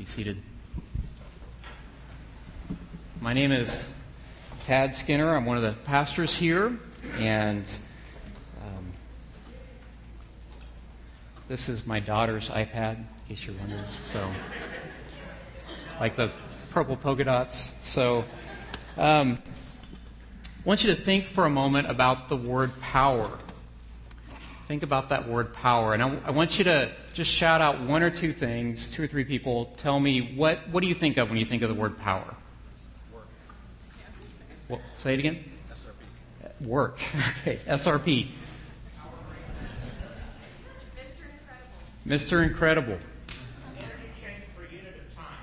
Be seated. My name is Tad Skinner. I'm one of the pastors here, and um, this is my daughter's iPad, in case you're wondering. So, like the purple polka dots. So, um, I want you to think for a moment about the word power. Think about that word power, and I, I want you to just shout out one or two things. Two or three people tell me what what do you think of when you think of the word power? Well, say it again. SRP. Work. okay. SRP. Mr. Incredible. Energy change per unit of time.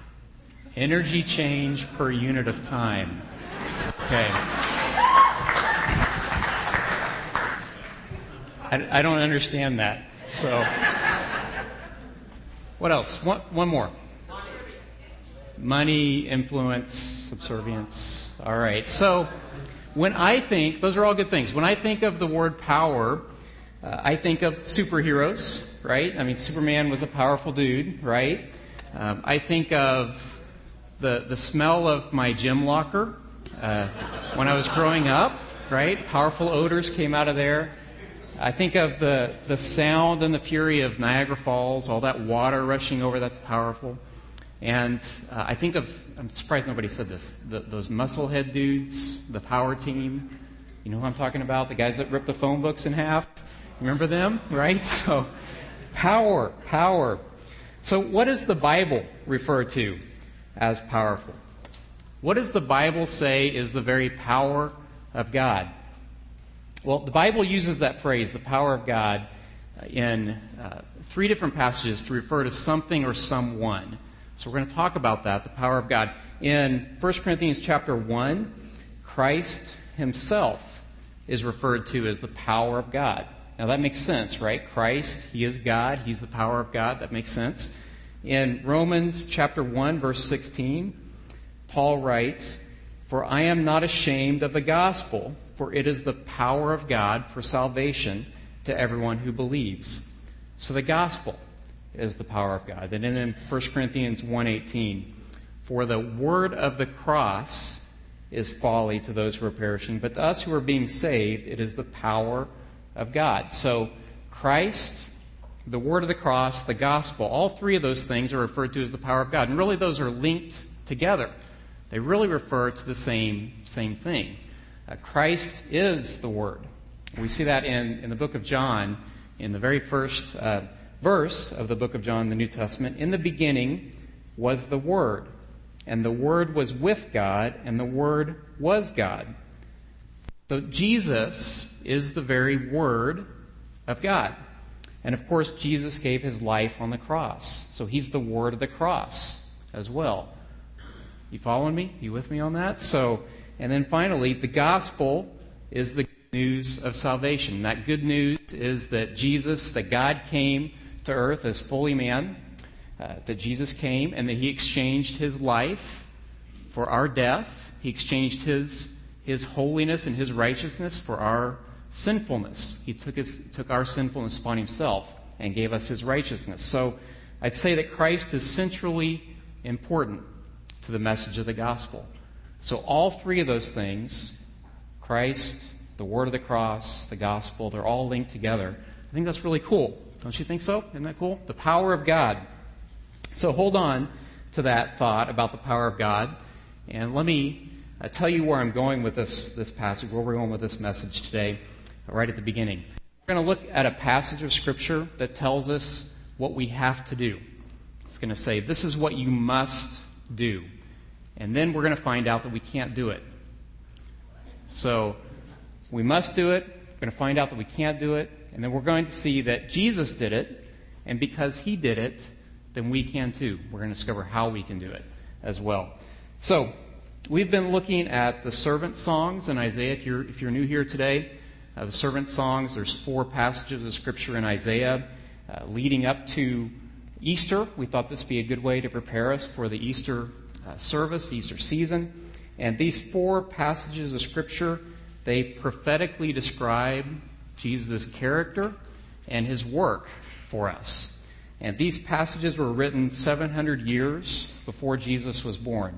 Energy change per unit of time. Okay. I, I don't understand that. So, what else? One, one more. Money, influence, subservience. All right. So, when I think, those are all good things. When I think of the word power, uh, I think of superheroes, right? I mean, Superman was a powerful dude, right? Um, I think of the, the smell of my gym locker uh, when I was growing up, right? Powerful odors came out of there. I think of the, the sound and the fury of Niagara Falls, all that water rushing over, that's powerful. And uh, I think of, I'm surprised nobody said this, the, those musclehead dudes, the power team. You know who I'm talking about? The guys that rip the phone books in half. Remember them, right? So, power, power. So, what does the Bible refer to as powerful? What does the Bible say is the very power of God? Well, the Bible uses that phrase, the power of God, in uh, three different passages to refer to something or someone. So we're going to talk about that, the power of God. In 1 Corinthians chapter 1, Christ himself is referred to as the power of God. Now that makes sense, right? Christ, he is God, he's the power of God. That makes sense. In Romans chapter 1 verse 16, Paul writes, "For I am not ashamed of the gospel, for it is the power of God for salvation to everyone who believes." So the gospel is the power of God. And then in 1 Corinthians 1:18, for the word of the cross is folly to those who are perishing, but to us who are being saved, it is the power of God. So Christ, the word of the cross, the gospel, all three of those things are referred to as the power of God. And really those are linked together. They really refer to the same same thing. Uh, Christ is the word. We see that in, in the book of John, in the very first uh, verse of the book of John, the New Testament, in the beginning was the Word, and the Word was with God, and the Word was God. So Jesus is the very Word of God. And of course, Jesus gave his life on the cross. So he's the Word of the cross as well. You following me? You with me on that? So, and then finally, the gospel is the news of salvation. That good news is that Jesus, that God came to earth as fully man, uh, that Jesus came and that he exchanged his life for our death. He exchanged his, his holiness and his righteousness for our sinfulness. He took, his, took our sinfulness upon himself and gave us his righteousness. So I'd say that Christ is centrally important to the message of the gospel. So all three of those things, Christ, the word of the cross, the gospel, they're all linked together. I think that's really cool. Don't you think so? Isn't that cool? The power of God. So hold on to that thought about the power of God. And let me uh, tell you where I'm going with this, this passage, where we're going with this message today, right at the beginning. We're going to look at a passage of Scripture that tells us what we have to do. It's going to say, this is what you must do. And then we're going to find out that we can't do it. So, we must do it. We're going to find out that we can't do it. And then we're going to see that Jesus did it, and because he did it, then we can too. We're going to discover how we can do it as well. So, we've been looking at the servant songs in Isaiah. If you're, if you're new here today, uh, the servant songs, there's four passages of scripture in Isaiah uh, leading up to Easter. We thought this would be a good way to prepare us for the Easter uh, service, Easter season. And these four passages of scripture, they prophetically describe Jesus' character and his work for us. And these passages were written 700 years before Jesus was born.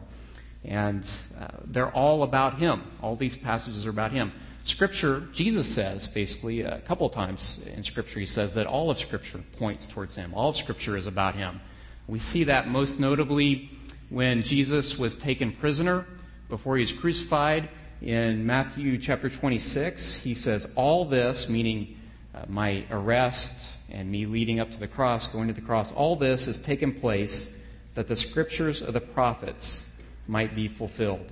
And uh, they're all about him. All these passages are about him. Scripture, Jesus says, basically, a couple of times in Scripture, he says that all of Scripture points towards him. All of Scripture is about him. We see that most notably when Jesus was taken prisoner before he was crucified. In Matthew chapter 26, he says, All this, meaning uh, my arrest and me leading up to the cross, going to the cross, all this has taken place that the scriptures of the prophets might be fulfilled.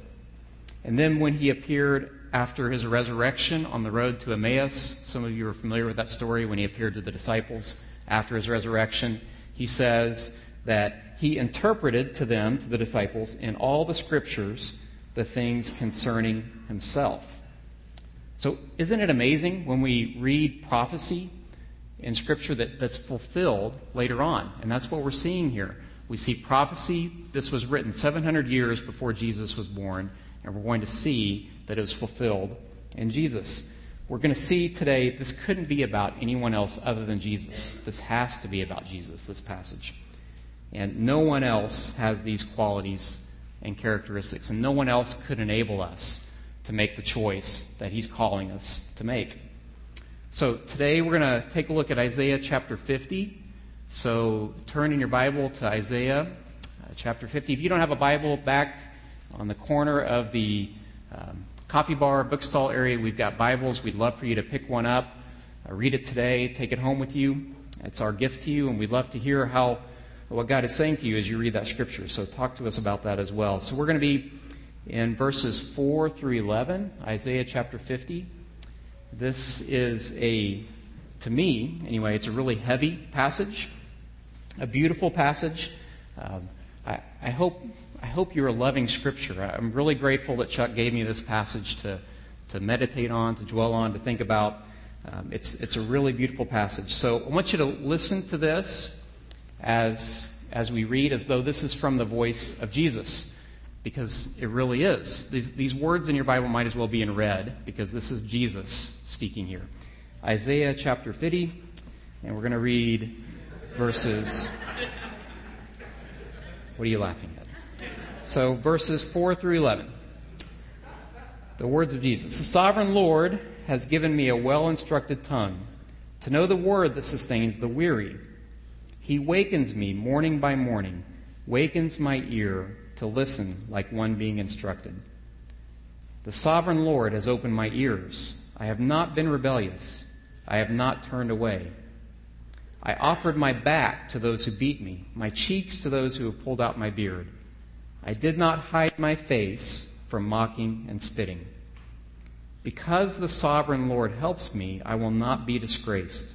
And then when he appeared after his resurrection on the road to Emmaus, some of you are familiar with that story when he appeared to the disciples after his resurrection, he says that he interpreted to them, to the disciples, in all the scriptures, the things concerning himself. So, isn't it amazing when we read prophecy in Scripture that, that's fulfilled later on? And that's what we're seeing here. We see prophecy, this was written 700 years before Jesus was born, and we're going to see that it was fulfilled in Jesus. We're going to see today this couldn't be about anyone else other than Jesus. This has to be about Jesus, this passage. And no one else has these qualities and characteristics, and no one else could enable us to make the choice that He's calling us to make. So today we're going to take a look at Isaiah chapter 50. So turn in your Bible to Isaiah uh, chapter 50. If you don't have a Bible, back on the corner of the um, coffee bar, bookstall area, we've got Bibles. We'd love for you to pick one up, uh, read it today, take it home with you. It's our gift to you, and we'd love to hear how what God is saying to you as you read that scripture. So talk to us about that as well. So we're going to be in verses 4 through 11, Isaiah chapter 50. This is a, to me anyway, it's a really heavy passage, a beautiful passage. Um, I, I, hope, I hope you're loving Scripture. I'm really grateful that Chuck gave me this passage to, to meditate on, to dwell on, to think about. Um, it's, it's a really beautiful passage. So I want you to listen to this as, as we read as though this is from the voice of Jesus, because it really is. These, these words in your Bible might as well be in red, because this is Jesus speaking here. Isaiah chapter 50, and we're going to read verses. What are you laughing at? So, verses 4 through 11. The words of Jesus. The sovereign Lord has given me a well instructed tongue to know the word that sustains the weary. He wakens me morning by morning, wakens my ear to listen like one being instructed. The sovereign Lord has opened my ears. I have not been rebellious. I have not turned away. I offered my back to those who beat me, my cheeks to those who have pulled out my beard. I did not hide my face from mocking and spitting. Because the sovereign Lord helps me, I will not be disgraced.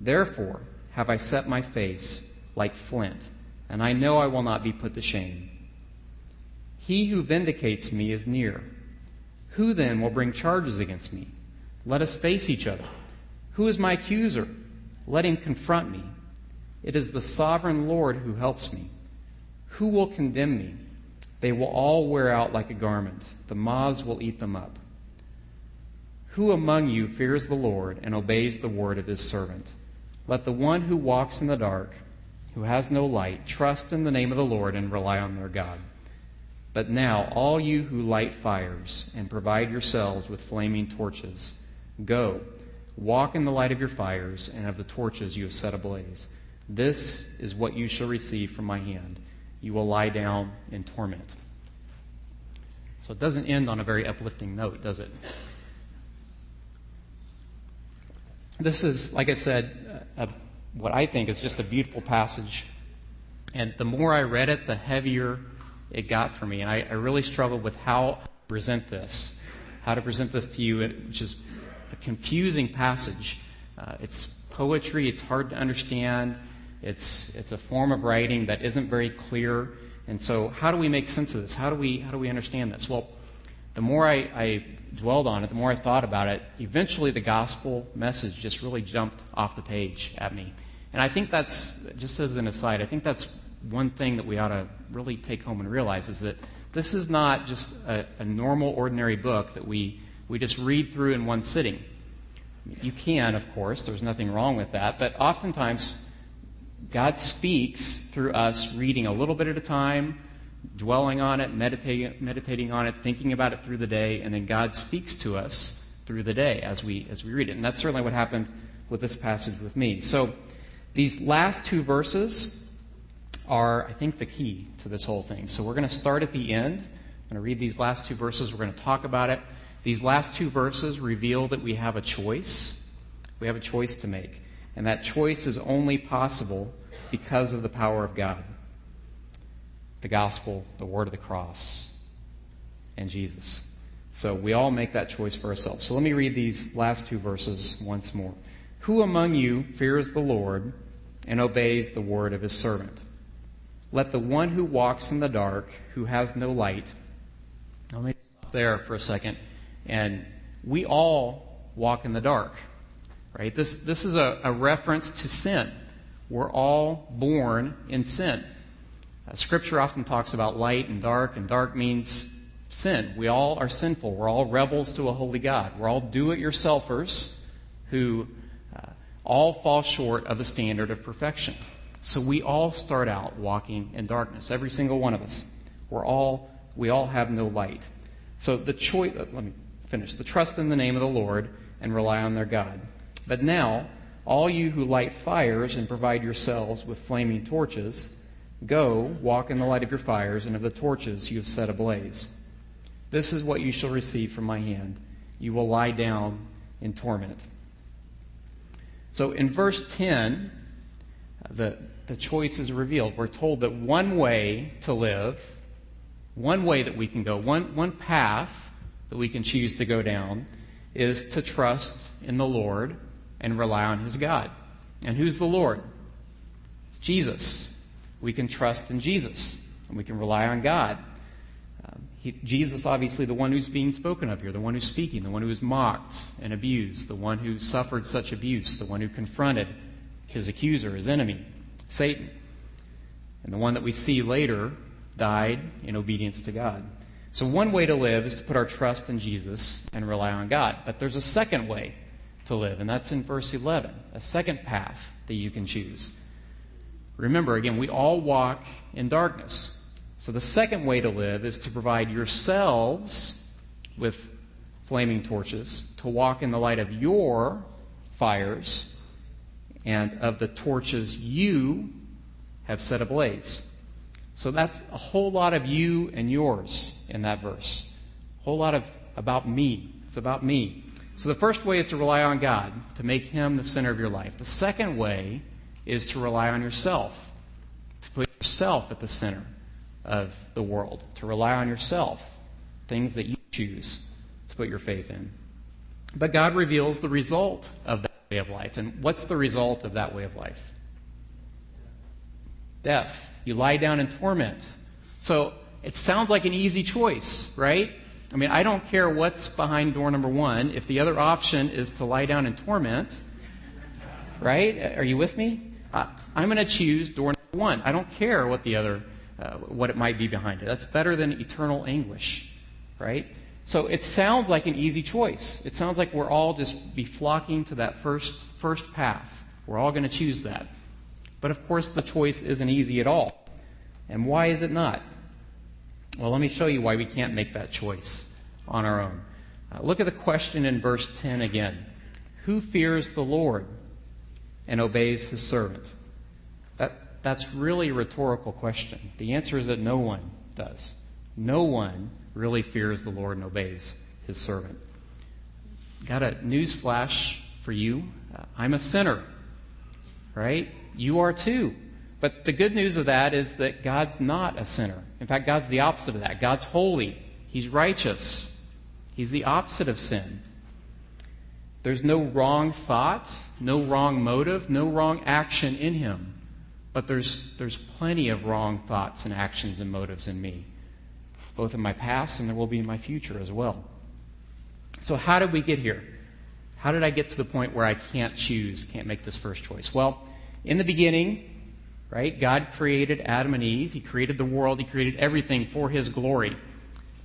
Therefore, have I set my face like flint, and I know I will not be put to shame. He who vindicates me is near. Who then will bring charges against me? Let us face each other. Who is my accuser? Let him confront me. It is the sovereign Lord who helps me. Who will condemn me? They will all wear out like a garment. The moths will eat them up. Who among you fears the Lord and obeys the word of his servant? Let the one who walks in the dark, who has no light, trust in the name of the Lord and rely on their God. But now, all you who light fires and provide yourselves with flaming torches, go, walk in the light of your fires and of the torches you have set ablaze. This is what you shall receive from my hand. You will lie down in torment. So it doesn't end on a very uplifting note, does it? This is, like I said, a, what I think is just a beautiful passage. And the more I read it, the heavier it got for me. And I, I really struggled with how to present this, how to present this to you, which is a confusing passage. Uh, it's poetry, it's hard to understand, it's, it's a form of writing that isn't very clear. And so, how do we make sense of this? How do we, how do we understand this? Well, the more I, I dwelled on it, the more I thought about it, eventually the gospel message just really jumped off the page at me. And I think that's, just as an aside, I think that's one thing that we ought to really take home and realize is that this is not just a, a normal, ordinary book that we, we just read through in one sitting. You can, of course, there's nothing wrong with that, but oftentimes God speaks through us reading a little bit at a time, dwelling on it, meditating, meditating on it, thinking about it through the day, and then God speaks to us through the day as we, as we read it. And that's certainly what happened with this passage with me. So these last two verses are, I think, the key to this whole thing. So we're going to start at the end. I'm going to read these last two verses. We're going to talk about it. These last two verses reveal that we have a choice. We have a choice to make. And that choice is only possible because of the power of God the gospel, the word of the cross, and Jesus. So we all make that choice for ourselves. So let me read these last two verses once more. Who among you fears the Lord and obeys the word of his servant? Let the one who walks in the dark, who has no light, let me stop there for a second. And we all walk in the dark, right? This, this is a, a reference to sin. We're all born in sin. Uh, scripture often talks about light and dark, and dark means sin. We all are sinful. We're all rebels to a holy God. We're all do it yourselfers who uh, all fall short of the standard of perfection. So we all start out walking in darkness, every single one of us. We're all, we all have no light. So the choice, uh, let me finish. The trust in the name of the Lord and rely on their God. But now, all you who light fires and provide yourselves with flaming torches, Go, walk in the light of your fires and of the torches you have set ablaze. This is what you shall receive from my hand. You will lie down in torment. So in verse 10, the, the choice is revealed. We're told that one way to live, one way that we can go, one, one path that we can choose to go down, is to trust in the Lord and rely on his God. And who's the Lord? It's Jesus we can trust in Jesus and we can rely on God. Um, he, Jesus, obviously, the one who's being spoken of here, the one who's speaking, the one who was mocked and abused, the one who suffered such abuse, the one who confronted his accuser, his enemy, Satan, and the one that we see later died in obedience to God. So, one way to live is to put our trust in Jesus and rely on God. But there's a second way to live, and that's in verse 11, a second path that you can choose. Remember, again, we all walk in darkness. So the second way to live is to provide yourselves with flaming torches, to walk in the light of your fires and of the torches you have set ablaze. So that's a whole lot of you and yours in that verse. A whole lot of about me. It's about me. So the first way is to rely on God, to make Him the center of your life. The second way is to rely on yourself, to put yourself at the center of the world, to rely on yourself, things that you choose to put your faith in. But God reveals the result of that way of life. And what's the result of that way of life? Death. You lie down in torment. So it sounds like an easy choice, right? I mean, I don't care what's behind door number one. If the other option is to lie down in torment, right? Are you with me? I'm going to choose door number one. I don't care what the other, uh, what it might be behind it. That's better than eternal anguish, right? So it sounds like an easy choice. It sounds like we're all just be flocking to that first first path. We're all going to choose that. But of course, the choice isn't easy at all. And why is it not? Well, let me show you why we can't make that choice on our own. Uh, look at the question in verse 10 again. Who fears the Lord? And obeys his servant? That, that's really a rhetorical question. The answer is that no one does. No one really fears the Lord and obeys his servant. Got a news flash for you. Uh, I'm a sinner, right? You are too. But the good news of that is that God's not a sinner. In fact, God's the opposite of that. God's holy. He's righteous. He's the opposite of sin. There's no wrong thought, no wrong motive, no wrong action in him. But there's, there's plenty of wrong thoughts and actions and motives in me, both in my past and there will be in my future as well. So, how did we get here? How did I get to the point where I can't choose, can't make this first choice? Well, in the beginning, right, God created Adam and Eve. He created the world, He created everything for His glory.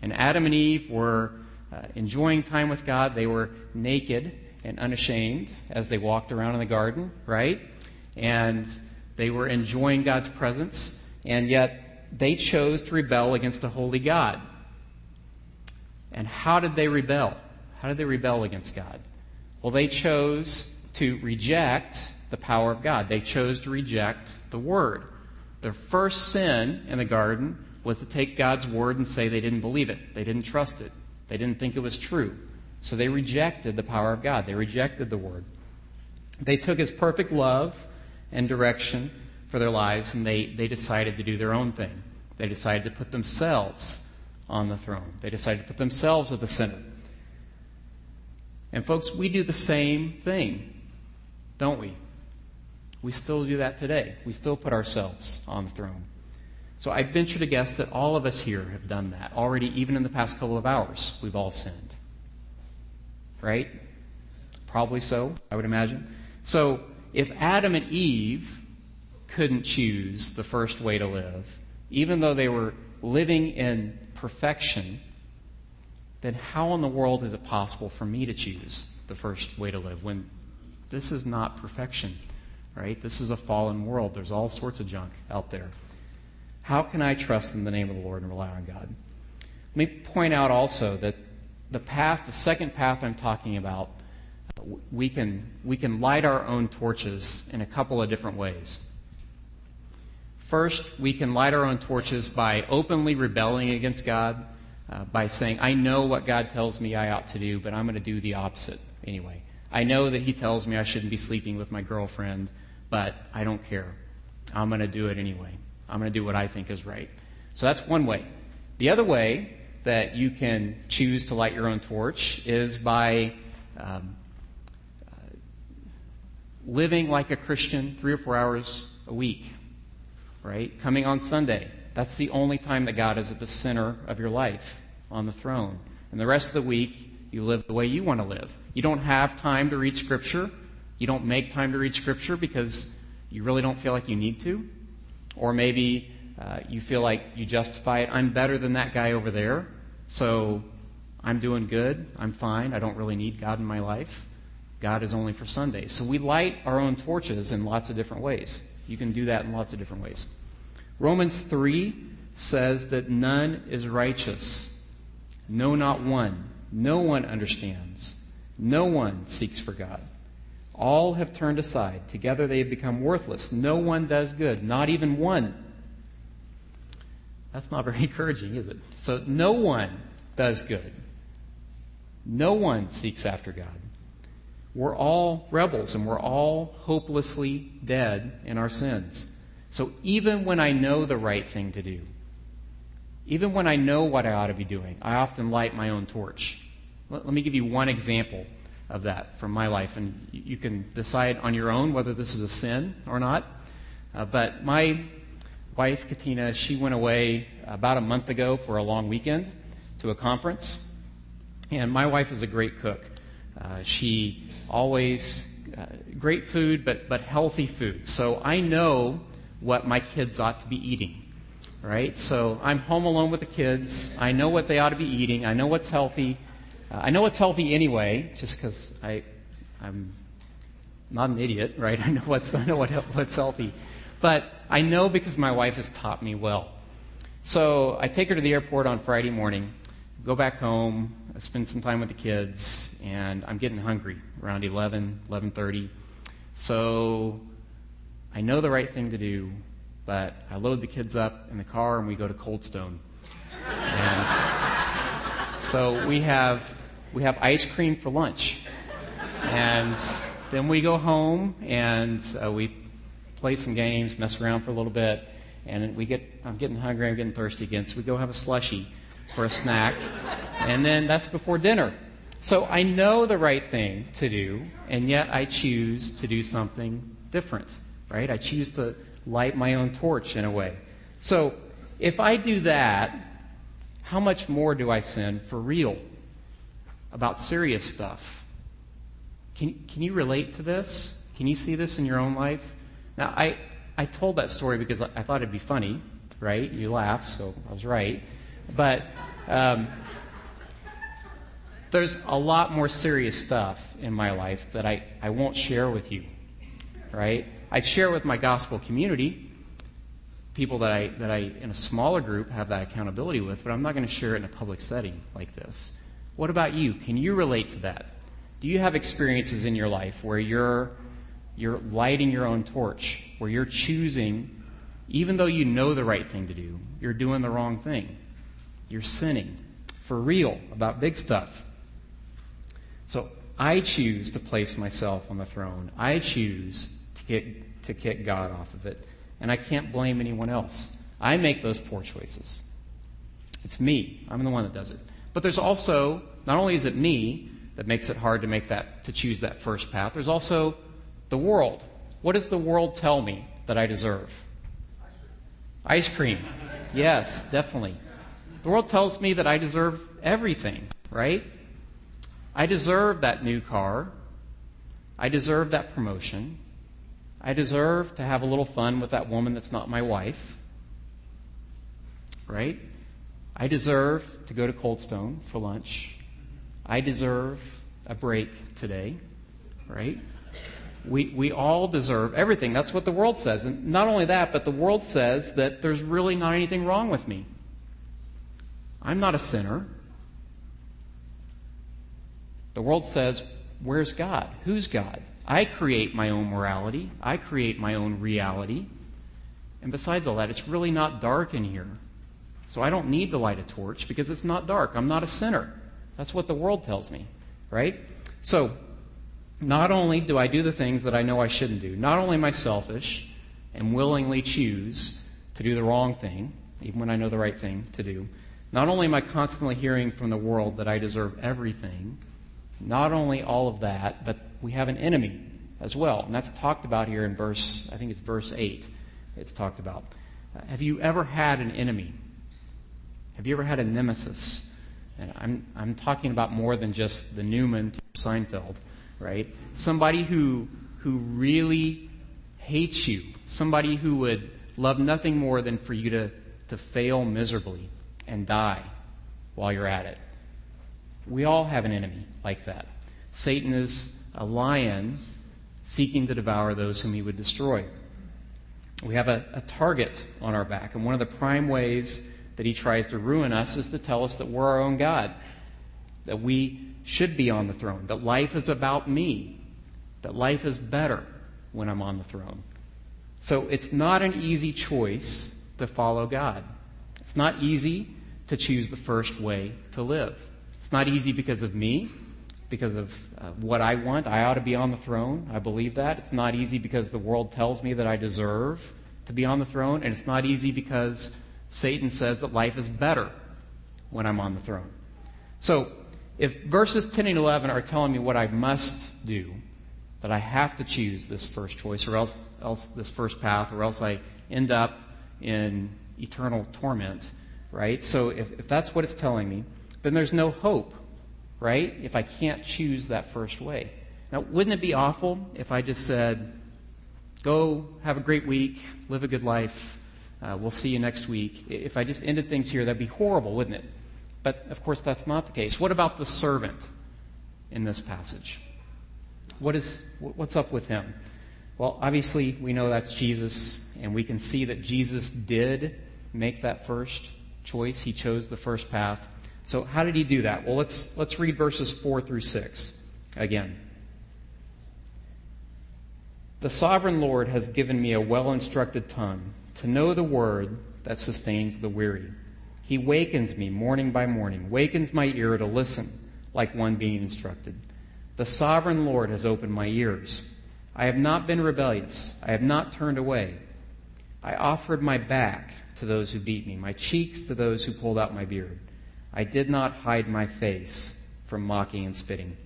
And Adam and Eve were uh, enjoying time with God, they were naked and unashamed as they walked around in the garden, right? And They were enjoying God's presence, and yet they chose to rebel against a holy God. And how did they rebel? How did they rebel against God? Well, they chose to reject the power of God. They chose to reject the Word. Their first sin in the garden was to take God's Word and say they didn't believe it. They didn't trust it. They didn't think it was true. So they rejected the power of God. They rejected the Word. They took His perfect love and direction for their lives and they, they decided to do their own thing. They decided to put themselves on the throne. They decided to put themselves at the center. And folks, we do the same thing, don't we? We still do that today. We still put ourselves on the throne. So I'd venture to guess that all of us here have done that already, even in the past couple of hours. We've all sinned. Right? Probably so, I would imagine. So if Adam and Eve couldn't choose the first way to live, even though they were living in perfection, then how in the world is it possible for me to choose the first way to live when this is not perfection, right? This is a fallen world. There's all sorts of junk out there. How can I trust in the name of the Lord and rely on God? Let me point out also that the path, the second path I'm talking about, we can, we can light our own torches in a couple of different ways. First, we can light our own torches by openly rebelling against God, uh, by saying, I know what God tells me I ought to do, but I'm going to do the opposite anyway. I know that He tells me I shouldn't be sleeping with my girlfriend, but I don't care. I'm going to do it anyway. I'm going to do what I think is right. So that's one way. The other way that you can choose to light your own torch is by um, living like a Christian three or four hours a week right? Coming on Sunday. That's the only time that God is at the center of your life on the throne. And the rest of the week, you live the way you want to live. You don't have time to read Scripture. You don't make time to read Scripture because you really don't feel like you need to. Or maybe uh, you feel like you justify it. I'm better than that guy over there, so I'm doing good. I'm fine. I don't really need God in my life. God is only for Sundays. So we light our own torches in lots of different ways. You can do that in lots of different ways. Romans 3 says that none is righteous. No, not one. No one understands. No one seeks for God. All have turned aside. Together they have become worthless. No one does good, not even one. That's not very encouraging, is it? So no one does good. No one seeks after God. We're all rebels and we're all hopelessly dead in our sins. So even when I know the right thing to do, even when I know what I ought to be doing, I often light my own torch. Let, let me give you one example of that from my life, and you can decide on your own whether this is a sin or not. Uh, but my wife, Katina, she went away about a month ago for a long weekend to a conference. And my wife is a great cook. Uh, she always uh, great food, but but healthy food. So I know what my kids ought to be eating. Right? So I'm home alone with the kids. I know what they ought to be eating. I know what's healthy. Uh, I know what's healthy anyway, just because I'm not an idiot, right? I know what's I know what what's healthy, but I know because my wife has taught me well. So I take her to the airport on Friday morning, go back home, spend some time with the kids, and I'm getting hungry around 11, 11:30. So I know the right thing to do, but I load the kids up in the car and we go to Cold Stone. And so we have we have ice cream for lunch, and then we go home and uh, we play some games, mess around for a little bit, and we get I'm getting hungry, I'm getting thirsty again, so we go have a slushy for a snack, and then that's before dinner. So I know the right thing to do, and yet I choose to do something different, right? I choose to light my own torch in a way. So if I do that, how much more do I sin for real about serious stuff? Can, can you relate to this? Can you see this in your own life? Now, I, I told that story because I thought it'd be funny, right? You laugh, so I was right. But um, there's a lot more serious stuff in my life that I, I won't share with you, right? I'd share with my gospel community, people that I, that I, in a smaller group, have that accountability with, but I'm not going to share it in a public setting like this. What about you? Can you relate to that? Do you have experiences in your life where you're, you're lighting your own torch, where you're choosing, even though you know the right thing to do, you're doing the wrong thing? You're sinning for real about big stuff. So I choose to place myself on the throne. I choose to get, to kick God off of it. And I can't blame anyone else. I make those poor choices. It's me. I'm the one that does it. But there's also, not only is it me that makes it hard to make that, to choose that first path, there's also the world. What does the world tell me that I deserve? Ice cream. Yes, definitely. The world tells me that I deserve everything, right? I deserve that new car. I deserve that promotion. I deserve to have a little fun with that woman that's not my wife. Right? I deserve to go to Cold Stone for lunch. I deserve a break today. Right? We, we all deserve everything. That's what the world says. And not only that, but the world says that there's really not anything wrong with me. I'm not a sinner. The world says, Where's God? Who's God? I create my own morality. I create my own reality. And besides all that, it's really not dark in here. So I don't need to light a torch because it's not dark. I'm not a sinner. That's what the world tells me, right? So, not only do I do the things that I know I shouldn't do, not only am I selfish and willingly choose to do the wrong thing, even when I know the right thing to do, not only am I constantly hearing from the world that I deserve everything, not only all of that, but we have an enemy as well. And that's talked about here in verse, I think it's verse 8. It's talked about. Have you ever had an enemy? Have you ever had a nemesis? And I'm, I'm talking about more than just the Newman to Seinfeld, right? Somebody who, who really hates you. Somebody who would love nothing more than for you to, to fail miserably and die while you're at it. We all have an enemy like that. Satan is a lion seeking to devour those whom he would destroy. We have a, a, target on our back, and one of the prime ways that he tries to ruin us is to tell us that we're our own God, that we should be on the throne, that life is about me, that life is better when I'm on the throne. So it's not an easy choice to follow God. It's not easy to choose the first way to live. It's not easy because of me, because of uh, what I want. I ought to be on the throne. I believe that. It's not easy because the world tells me that I deserve to be on the throne. And it's not easy because Satan says that life is better when I'm on the throne. So, if verses 10 and 11 are telling me what I must do, that I have to choose this first choice, or else, else this first path, or else I end up in eternal torment, right? So, if, if that's what it's telling me, then there's no hope, right? If I can't choose that first way. Now, wouldn't it be awful if I just said, go have a great week, live a good life, uh, we'll see you next week? If I just ended things here, that'd be horrible, wouldn't it? But of course, that's not the case. What about the servant in this passage? What is, what's up with him? Well, obviously, we know that's Jesus, and we can see that Jesus did make that first choice. He chose the first path. So, how did he do that? Well, let's, let's read verses 4 through 6 again. The sovereign Lord has given me a well instructed tongue to know the word that sustains the weary. He wakens me morning by morning, wakens my ear to listen like one being instructed. The sovereign Lord has opened my ears. I have not been rebellious. I have not turned away. I offered my back to those who beat me, my cheeks to those who pulled out my beard. I did not hide my face from mocking and spitting.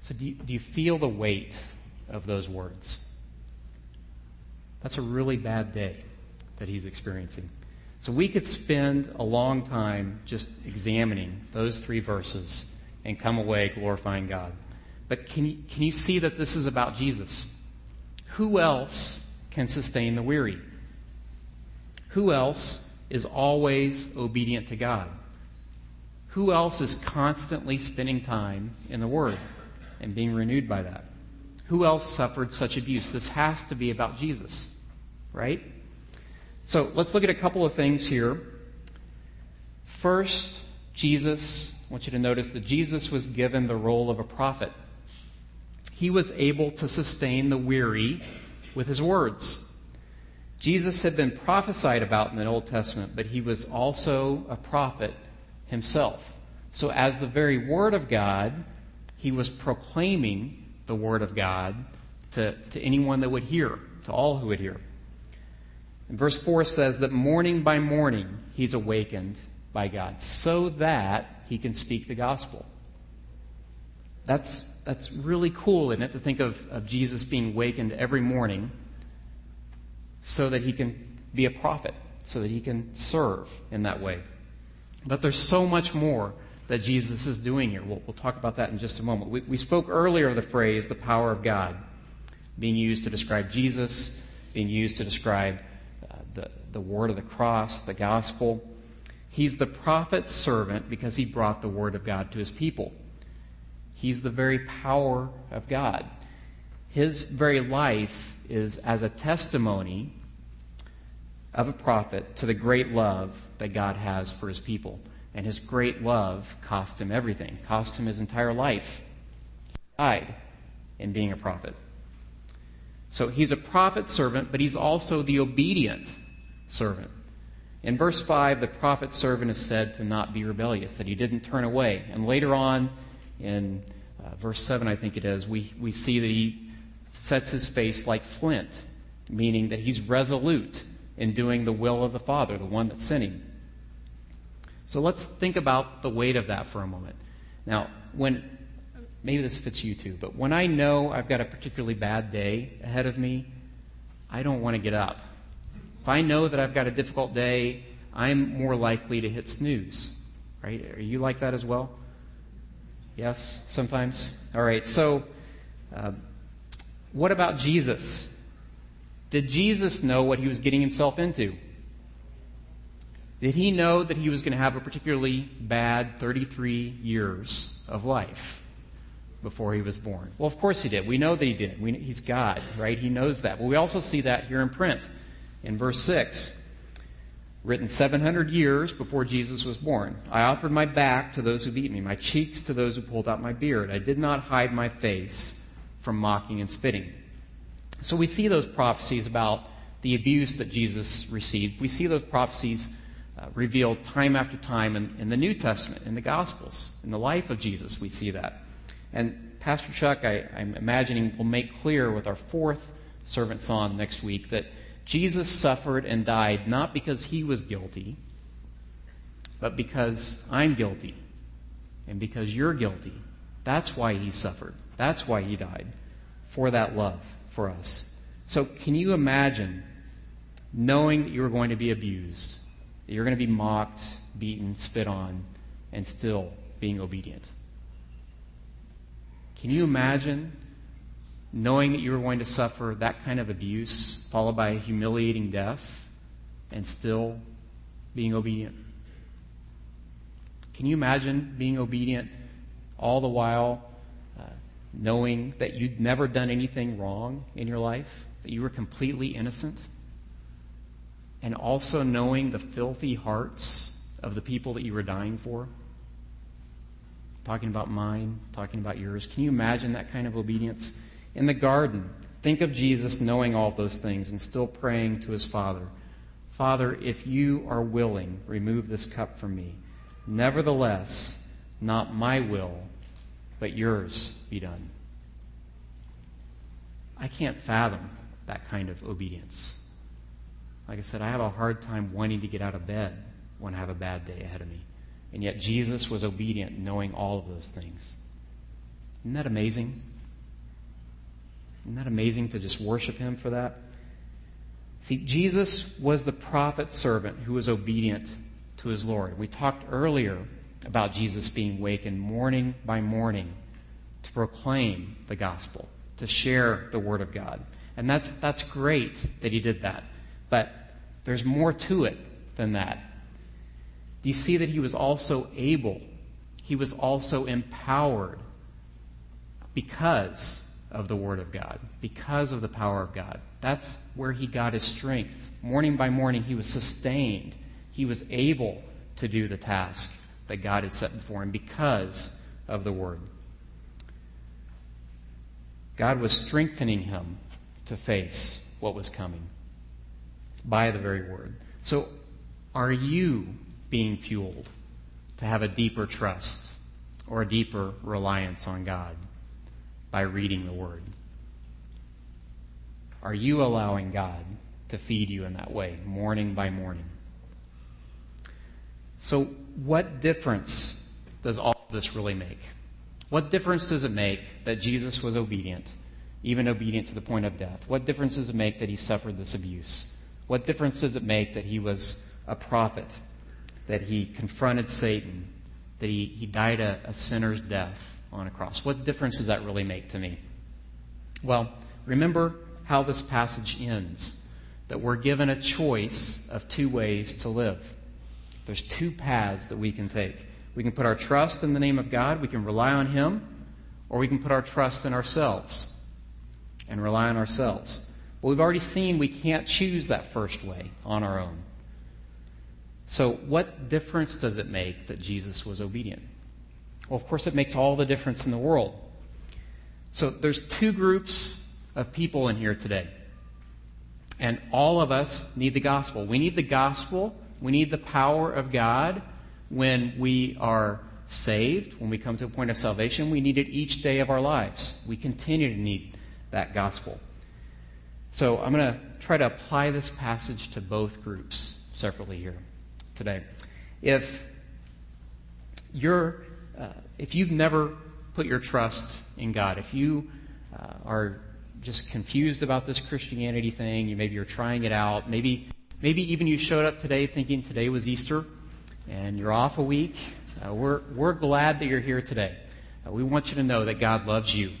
So, do you, do you feel the weight of those words? That's a really bad day that he's experiencing. So, we could spend a long time just examining those three verses and come away glorifying God. But can you, can you see that this is about Jesus? Who else can sustain the weary? Who else is always obedient to God? Who else is constantly spending time in the Word and being renewed by that? Who else suffered such abuse? This has to be about Jesus, right? So let's look at a couple of things here. First, Jesus, I want you to notice that Jesus was given the role of a prophet. He was able to sustain the weary with his words. Jesus had been prophesied about in the Old Testament, but he was also a prophet himself. So, as the very Word of God, he was proclaiming the Word of God to, to anyone that would hear, to all who would hear. And verse 4 says that morning by morning he's awakened by God so that he can speak the gospel. That's, that's really cool, isn't it, to think of, of Jesus being wakened every morning so that he can be a prophet, so that he can serve in that way. But there's so much more that Jesus is doing here. We'll, we'll talk about that in just a moment. We, we spoke earlier of the phrase, the power of God, being used to describe Jesus, being used to describe the, the word of the cross, the gospel. He's the prophet's servant because he brought the word of God to his people. He's the very power of God. His very life is as a testimony of a prophet to the great love that God has for his people. And his great love cost him everything, cost him his entire life. He died in being a prophet. So he's a prophet servant, but he's also the obedient servant. In verse 5, the prophet servant is said to not be rebellious, that he didn't turn away. And later on, in uh, verse 7, I think it is, we, we see that he sets his face like flint, meaning that he's resolute in doing the will of the Father, the one that's sinning. So let's think about the weight of that for a moment. Now, when maybe this fits you too, but when I know I've got a particularly bad day ahead of me, I don't want to get up. If I know that I've got a difficult day, I'm more likely to hit snooze. Right? Are you like that as well? Yes, sometimes? All right, so uh, what about Jesus? Did Jesus know what he was getting himself into? Did he know that he was going to have a particularly bad 33 years of life before he was born? Well, of course he did. We know that he did. We, he's God, right? He knows that. But we also see that here in print in verse 6. Written 700 years before Jesus was born. I offered my back to those who beat me, my cheeks to those who pulled out my beard. I did not hide my face from mocking and spitting. So we see those prophecies about the abuse that Jesus received. We see those prophecies uh, revealed time after time in, in, the New Testament, in the Gospels, in the life of Jesus. We see that. And Pastor Chuck, I, I'm imagining, will make clear with our fourth servant song next week that Jesus suffered and died not because he was guilty, but because I'm guilty and because you're guilty. That's why he suffered. That's why he died, for that love for us. So, can you imagine knowing that you're going to be abused, that you're going to be mocked, beaten, spit on, and still being obedient? Can you imagine knowing that you were going to suffer that kind of abuse, followed by a humiliating death, and still being obedient? Can you imagine being obedient all the while uh, knowing that you'd never done anything wrong in your life, that you were completely innocent, and also knowing the filthy hearts of the people that you were dying for? Talking about mine, talking about yours. Can you imagine that kind of obedience? In the garden, think of Jesus knowing all those things and still praying to his Father Father, if you are willing, remove this cup from me. Nevertheless, not my will, but yours be done. I can't fathom that kind of obedience. Like I said, I have a hard time wanting to get out of bed when I have a bad day ahead of me. And yet Jesus was obedient, knowing all of those things. Isn't that amazing? Isn't that amazing to just worship him for that? See, Jesus was the prophet servant who was obedient to his Lord. We talked earlier about Jesus being wakened morning by morning to proclaim the gospel, to share the word of God. And that's, that's great that he did that. But there's more to it than that. Do you see that he was also able? He was also empowered because of the Word of God, because of the power of God. That's where he got his strength. Morning by morning, he was sustained. He was able to do the task that God had set before him because of the Word. God was strengthening him to face what was coming by the very Word. So, are you being fueled to have a deeper trust or a deeper reliance on God by reading the Word? Are you allowing God to feed you in that way, morning by morning? So, what difference does all this really make? What difference does it make that Jesus was obedient, even obedient to the point of death? What difference does it make that he suffered this abuse? What difference does it make that he was a prophet, that he confronted Satan, that he, he died a, a sinner's death on a cross? What difference does that really make to me? Well, remember how this passage ends that we're given a choice of two ways to live. There's two paths that we can take. We can put our trust in the name of God, we can rely on Him, or we can put our trust in ourselves and rely on ourselves. But we've already seen we can't choose that first way on our own. So, what difference does it make that Jesus was obedient? Well, of course, it makes all the difference in the world. So, there's two groups of people in here today. And all of us need the gospel. We need the gospel. We need the power of God when we are saved, when we come to a point of salvation. We need it each day of our lives. We continue to need that gospel. So I'm going to try to apply this passage to both groups separately here today. If you're, uh, if you've never put your trust in God, if you uh, are just confused about this Christianity thing. Maybe you're trying it out. Maybe maybe even you showed up today thinking today was Easter, and you're off a week. Uh, we're we're glad that you're here today. Uh, we want you to know that God loves you.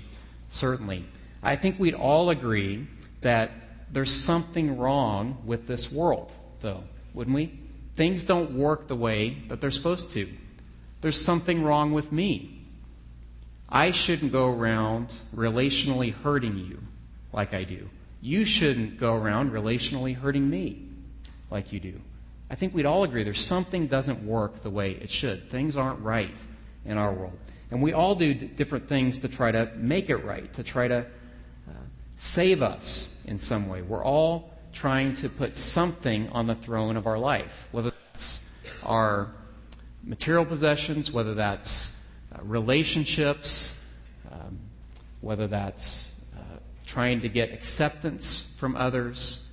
Certainly, I think we'd all agree that there's something wrong with this world, though, wouldn't we? Things don't work the way that they're supposed to. There's something wrong with me. I shouldn't go around relationally hurting you like I do. You shouldn't go around relationally hurting me like you do. I think we'd all agree there's something doesn't work the way it should. Things aren't right in our world. And we all do d- different things to try to make it right, to try to uh, save us in some way. We're all trying to put something on the throne of our life, whether that's our material possessions, whether that's uh, relationships, um, whether that's trying to get acceptance from others,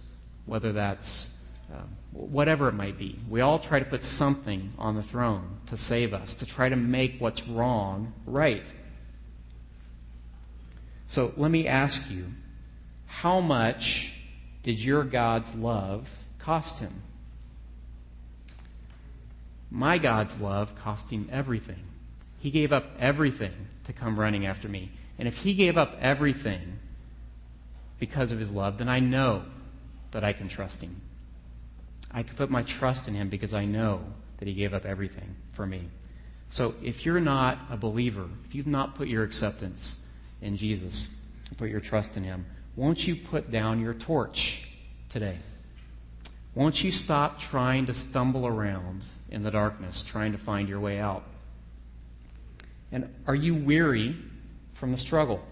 whether that's um, whatever it might be. We all try to put something on the throne to save us, to try to make what's wrong right. So let me ask you how much did your God's love cost him? My God's love cost him everything. He gave up everything to come running after me. And if he gave up everything because of his love, then I know that I can trust him. I can put my trust in him because I know that he gave up everything for me. So if you're not a believer, if you've not put your acceptance in Jesus put your trust in him, won't you put down your torch today? Won't you stop trying to stumble around in the darkness, trying to find your way out? And are you weary from the struggle?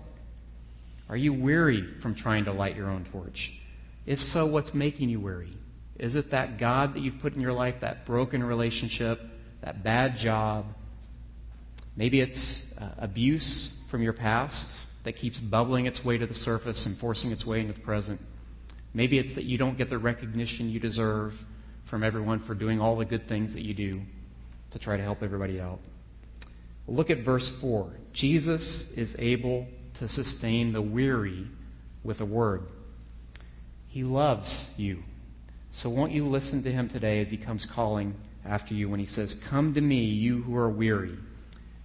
Are you weary from trying to light your own torch? If so, what's making you weary? Is it that God that you've put in your life, that broken relationship, that bad job? Maybe it's uh, abuse from your past that keeps bubbling its way to the surface and forcing its way into the present. Maybe it's that you don't get the recognition you deserve from everyone for doing all the good things that you do to try to help everybody out. look at verse 4. Jesus is able to sustain the weary with a word. He loves you. So won't you listen to him today as he comes calling after you when he says, Come to me, you who are weary,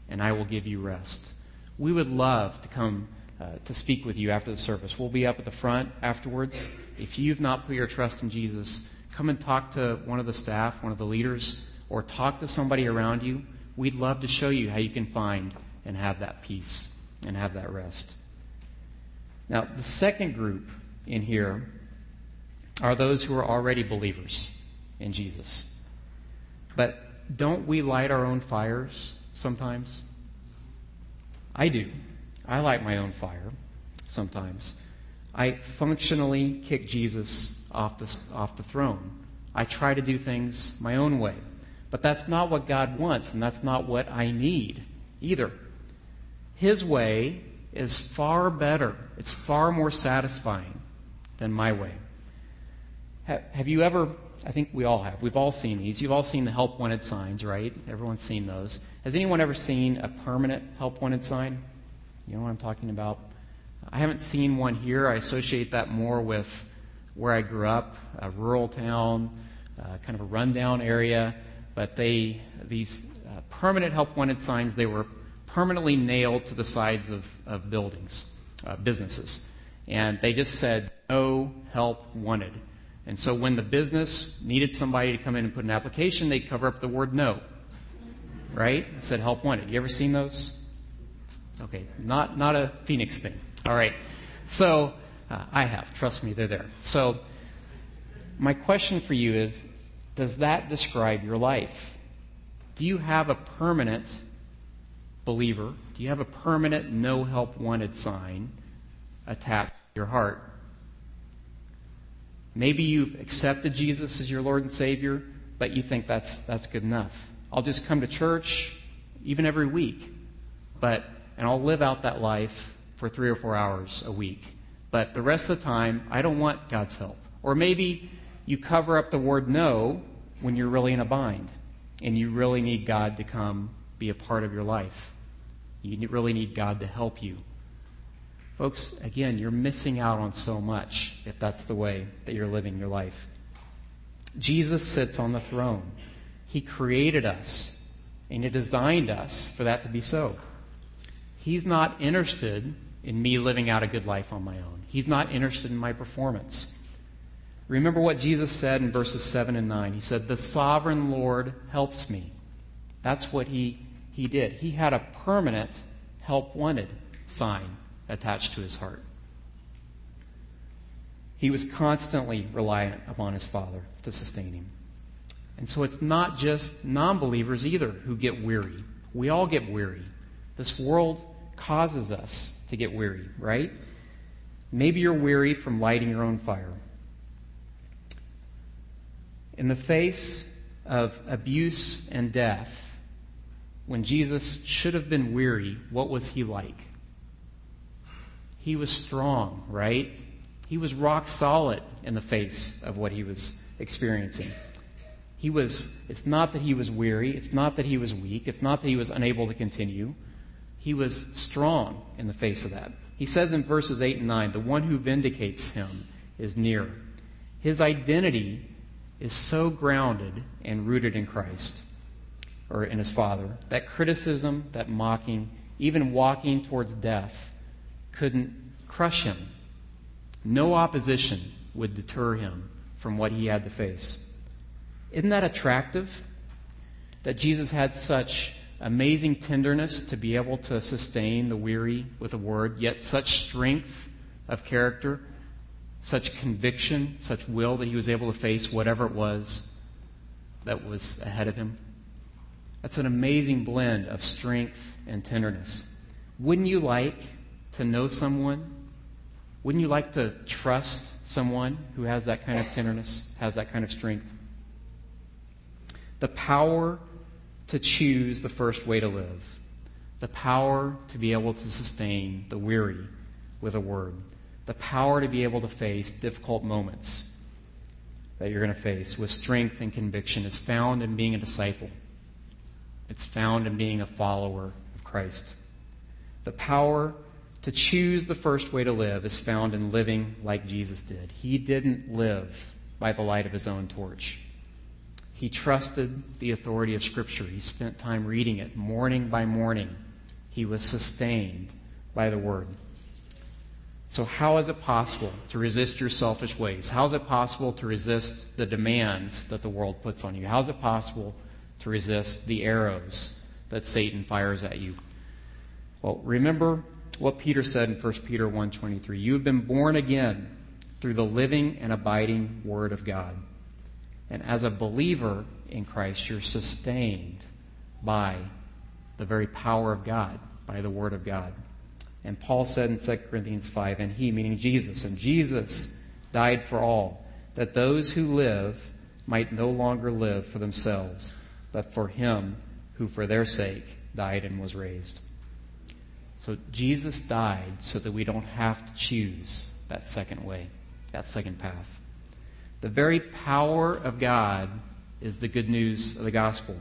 and I will give you rest. We would love to come uh, to speak with you after the service. We'll be up at the front afterwards. If you've not put your trust in Jesus, come and talk to one of the staff, one of the leaders, or talk to somebody around you. We'd love to show you how you can find and have that peace and have that rest. Now, the second group in here are those who are already believers in Jesus. But don't we light our own fires sometimes? I do. I light my own fire sometimes. I functionally kick Jesus off the, off the throne. I try to do things my own way. But that's not what God wants, and that's not what I need either. His way is far better, it's far more satisfying than my way. Have you ever, I think we all have, we've all seen these. You've all seen the help wanted signs, right? Everyone's seen those. Has anyone ever seen a permanent help wanted sign? You know what I'm talking about? I haven't seen one here. I associate that more with where I grew up, a rural town, uh, kind of a rundown area. But they, these uh, permanent help wanted signs, they were permanently nailed to the sides of, of buildings, uh, businesses. And they just said, no help wanted. And so when the business needed somebody to come in and put an application, they'd cover up the word no. Right? It said help wanted. You ever seen those? Okay, not, not a Phoenix thing. All right. So, uh, I have. Trust me, they're there. So, my question for you is Does that describe your life? Do you have a permanent believer? Do you have a permanent no help wanted sign attached to your heart? Maybe you've accepted Jesus as your Lord and Savior, but you think that's, that's good enough. I'll just come to church even every week, but, and I'll live out that life for three or four hours a week. But the rest of the time, I don't want God's help. Or maybe you cover up the word no when you're really in a bind and you really need God to come be a part of your life. You really need God to help you. Folks, again, you're missing out on so much if that's the way that you're living your life. Jesus sits on the throne. He created us, and He designed us for that to be so. He's not interested in me living out a good life on my own. He's not interested in my performance. Remember what Jesus said in verses 7 and 9. He said, The sovereign Lord helps me. That's what he, he did. He had a permanent help wanted sign attached to his heart. He was constantly reliant upon his Father to sustain him. And so it's not just non believers either who get weary. We all get weary. This world causes us to get weary, right? Maybe you're weary from lighting your own fire. In the face of abuse and death, when Jesus should have been weary, what was he like? He was strong, right? He was rock solid in the face of what he was experiencing. He was, it's not that he was weary, it's not that he was weak, it's not that he was unable to continue. He was strong in the face of that. He says in verses 8 and 9, the one who vindicates him is near. His identity is so grounded and rooted in Christ or in his Father that criticism, that mocking, even walking towards death couldn't crush him. No opposition would deter him from what he had to face. Isn't that attractive? That Jesus had such amazing tenderness to be able to sustain the weary with a word, yet such strength of character, such conviction, such will that he was able to face whatever it was that was ahead of him. That's an amazing blend of strength and tenderness. Wouldn't you like to know someone? Wouldn't you like to trust someone who has that kind of tenderness, has that kind of strength? The power to choose the first way to live, the power to be able to sustain the weary with a word, the power to be able to face difficult moments that you're going to face with strength and conviction is found in being a disciple. It's found in being a follower of Christ. The power to choose the first way to live is found in living like Jesus did. He didn't live by the light of his own torch. He trusted the authority of Scripture. He spent time reading it morning by morning. He was sustained by the Word. So, how is it possible to resist your selfish ways? How is it possible to resist the demands that the world puts on you? How is it possible to resist the arrows that Satan fires at you? Well, remember what Peter said in 1 Peter 1:23. You have been born again through the living and abiding word of God. And as a believer in Christ, you're sustained by the very power of God, by the word of God. And Paul said in 2 Corinthians 5, and he, meaning Jesus, and Jesus died for all, that those who live might no longer live for themselves, but for him who for their sake died and was raised. So Jesus died so that we don't have to choose that second way, that second path. The very power of God is the good news of the gospel.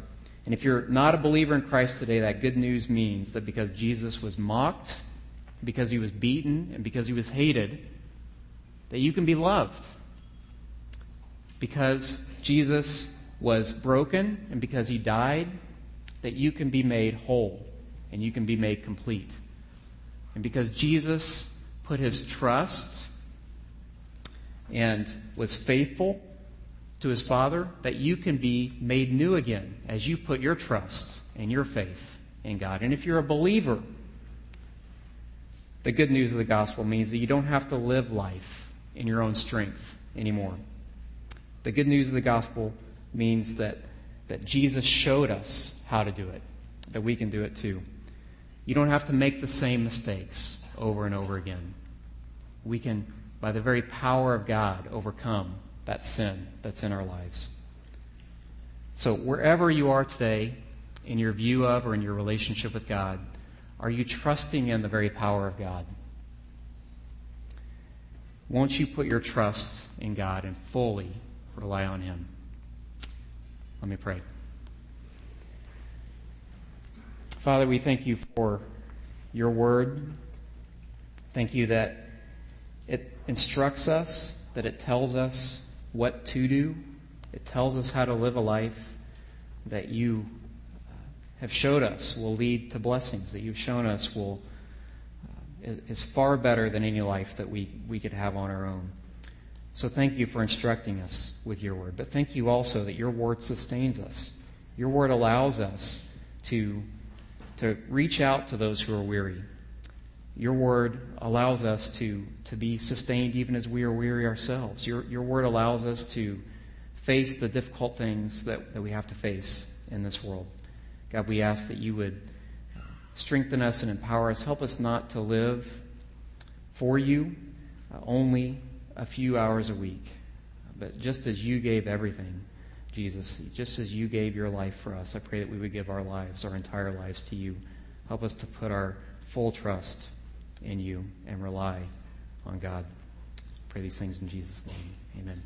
And if you're not a believer in Christ today, that good news means that because Jesus was mocked, because he was beaten and because he was hated, that you can be loved. Because Jesus was broken and because he died, that you can be made whole and you can be made complete. And because Jesus put his trust and was faithful to his Father, that you can be made new again as you put your trust and your faith in God. And if you're a believer, the good news of the gospel means that you don't have to live life in your own strength anymore. The good news of the gospel means that, that Jesus showed us how to do it, that we can do it too. You don't have to make the same mistakes over and over again. We can, by the very power of God, overcome that sin that's in our lives. So, wherever you are today, in your view of or in your relationship with God, are you trusting in the very power of God? Won't you put your trust in God and fully rely on Him? Let me pray. Father, we thank you for your word. Thank you that it instructs us, that it tells us what to do, it tells us how to live a life that you have showed us will lead to blessings, that you've shown us will uh, is far better than any life that we, we could have on our own. So thank you for instructing us with your word. But thank you also that your word sustains us. Your word allows us to, to reach out to those who are weary. Your word allows us to, to be sustained even as we are weary ourselves. Your, your word allows us to face the difficult things that, that we have to face in this world. God, we ask that you would strengthen us and empower us. Help us not to live for you uh, only a few hours a week, but just as you gave everything, Jesus, just as you gave your life for us, I pray that we would give our lives, our entire lives to you. Help us to put our full trust in you and rely on God. Pray these things in Jesus' name. Amen.